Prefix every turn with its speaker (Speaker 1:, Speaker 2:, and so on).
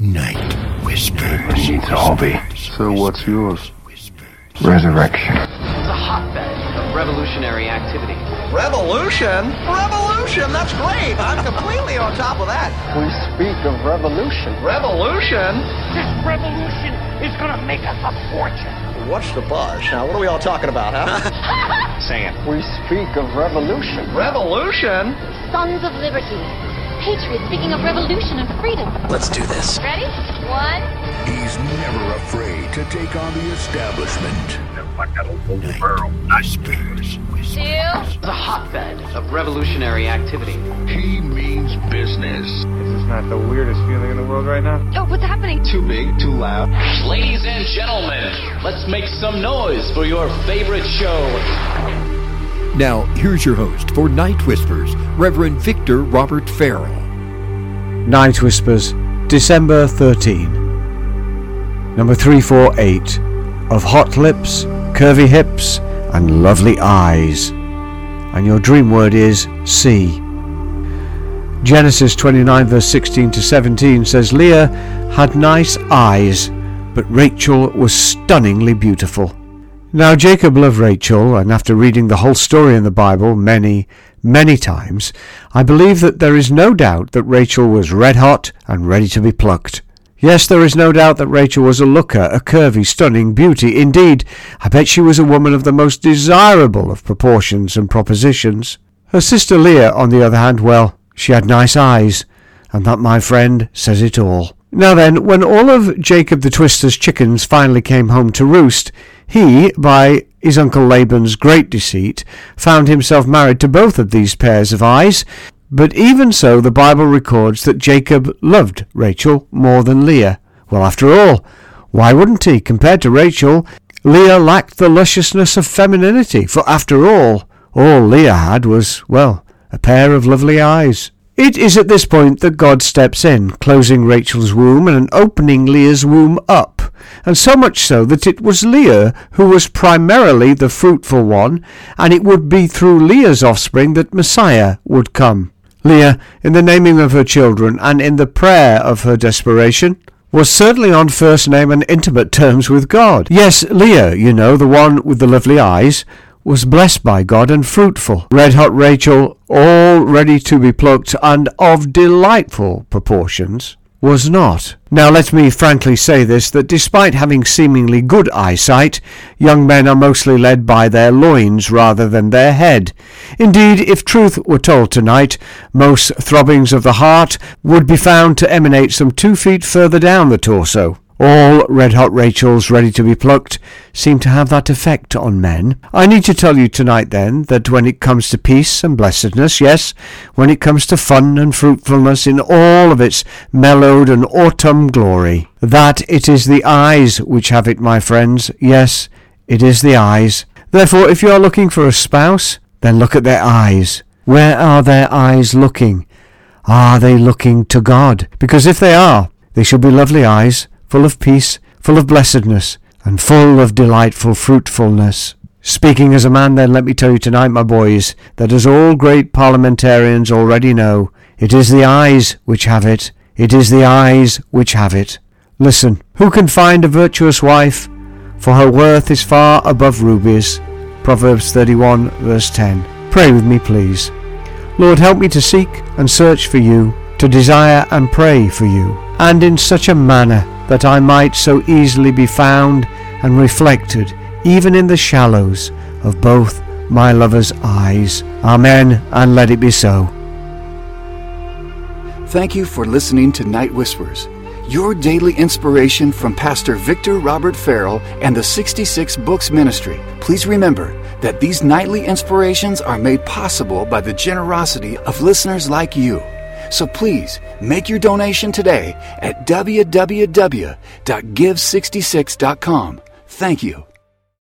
Speaker 1: Night Whispers.
Speaker 2: Needs a hobby. So what's yours? Resurrection.
Speaker 3: It's a hotbed of revolutionary activity.
Speaker 4: Revolution? Revolution? That's great. I'm completely on top of that.
Speaker 5: We speak of revolution.
Speaker 4: Revolution?
Speaker 6: This revolution is gonna make us a fortune.
Speaker 4: What's the buzz? Now, what are we all talking about, huh?
Speaker 3: Say it.
Speaker 5: We speak of revolution.
Speaker 4: Revolution?
Speaker 7: Sons of Liberty. Patriots speaking of revolution and freedom.
Speaker 3: Let's do this.
Speaker 7: Ready? One,
Speaker 1: He's never afraid to take on the establishment. Night Whispers.
Speaker 7: two.
Speaker 3: It's a hotbed of revolutionary activity.
Speaker 1: He means business.
Speaker 8: Is this not the weirdest feeling in the world right now?
Speaker 7: Oh, what's happening?
Speaker 4: Too big, too loud.
Speaker 9: Ladies and gentlemen, let's make some noise for your favorite show.
Speaker 10: Now, here's your host for Night Whispers, Reverend Victor Robert Farrell.
Speaker 11: Night Whispers, December 13. Number 348 of hot lips, curvy hips, and lovely eyes. And your dream word is see. Genesis 29, verse 16 to 17 says Leah had nice eyes, but Rachel was stunningly beautiful. Now, Jacob loved Rachel, and after reading the whole story in the Bible many, many times, I believe that there is no doubt that Rachel was red hot and ready to be plucked. Yes, there is no doubt that Rachel was a looker, a curvy, stunning beauty. Indeed, I bet she was a woman of the most desirable of proportions and propositions. Her sister Leah, on the other hand, well, she had nice eyes, and that, my friend, says it all. Now then, when all of Jacob the Twister's chickens finally came home to roost, he, by his uncle Laban's great deceit, found himself married to both of these pairs of eyes. But even so, the Bible records that Jacob loved Rachel more than Leah. Well, after all, why wouldn't he? Compared to Rachel, Leah lacked the lusciousness of femininity, for after all, all Leah had was, well, a pair of lovely eyes. It is at this point that God steps in, closing Rachel's womb and opening Leah's womb up, and so much so that it was Leah who was primarily the fruitful one, and it would be through Leah's offspring that Messiah would come. Leah, in the naming of her children and in the prayer of her desperation, was certainly on first name and intimate terms with God. Yes, Leah, you know, the one with the lovely eyes, was blessed by God and fruitful. Red hot Rachel, all ready to be plucked and of delightful proportions, was not. Now let me frankly say this, that despite having seemingly good eyesight, young men are mostly led by their loins rather than their head. Indeed, if truth were told tonight, most throbbings of the heart would be found to emanate some two feet further down the torso. All red-hot Rachels ready to be plucked seem to have that effect on men. I need to tell you tonight then that when it comes to peace and blessedness, yes, when it comes to fun and fruitfulness in all of its mellowed and autumn glory, that it is the eyes which have it, my friends. Yes, it is the eyes. Therefore, if you are looking for a spouse, then look at their eyes. Where are their eyes looking? Are they looking to God? Because if they are, they shall be lovely eyes, full of peace, full of blessedness, and full of delightful fruitfulness. Speaking as a man, then, let me tell you tonight, my boys, that as all great parliamentarians already know, it is the eyes which have it. It is the eyes which have it. Listen, who can find a virtuous wife? For her worth is far above rubies. Proverbs 31, verse 10. Pray with me, please. Lord, help me to seek and search for you, to desire and pray for you, and in such a manner that I might so easily be found and reflected even in the shallows of both my lover's eyes. Amen, and let it be so.
Speaker 12: Thank you for listening to Night Whispers, your daily inspiration from Pastor Victor Robert Farrell and the 66 Books Ministry. Please remember that these nightly inspirations are made possible by the generosity of listeners like you. So please make your donation today at www.give66.com. Thank you.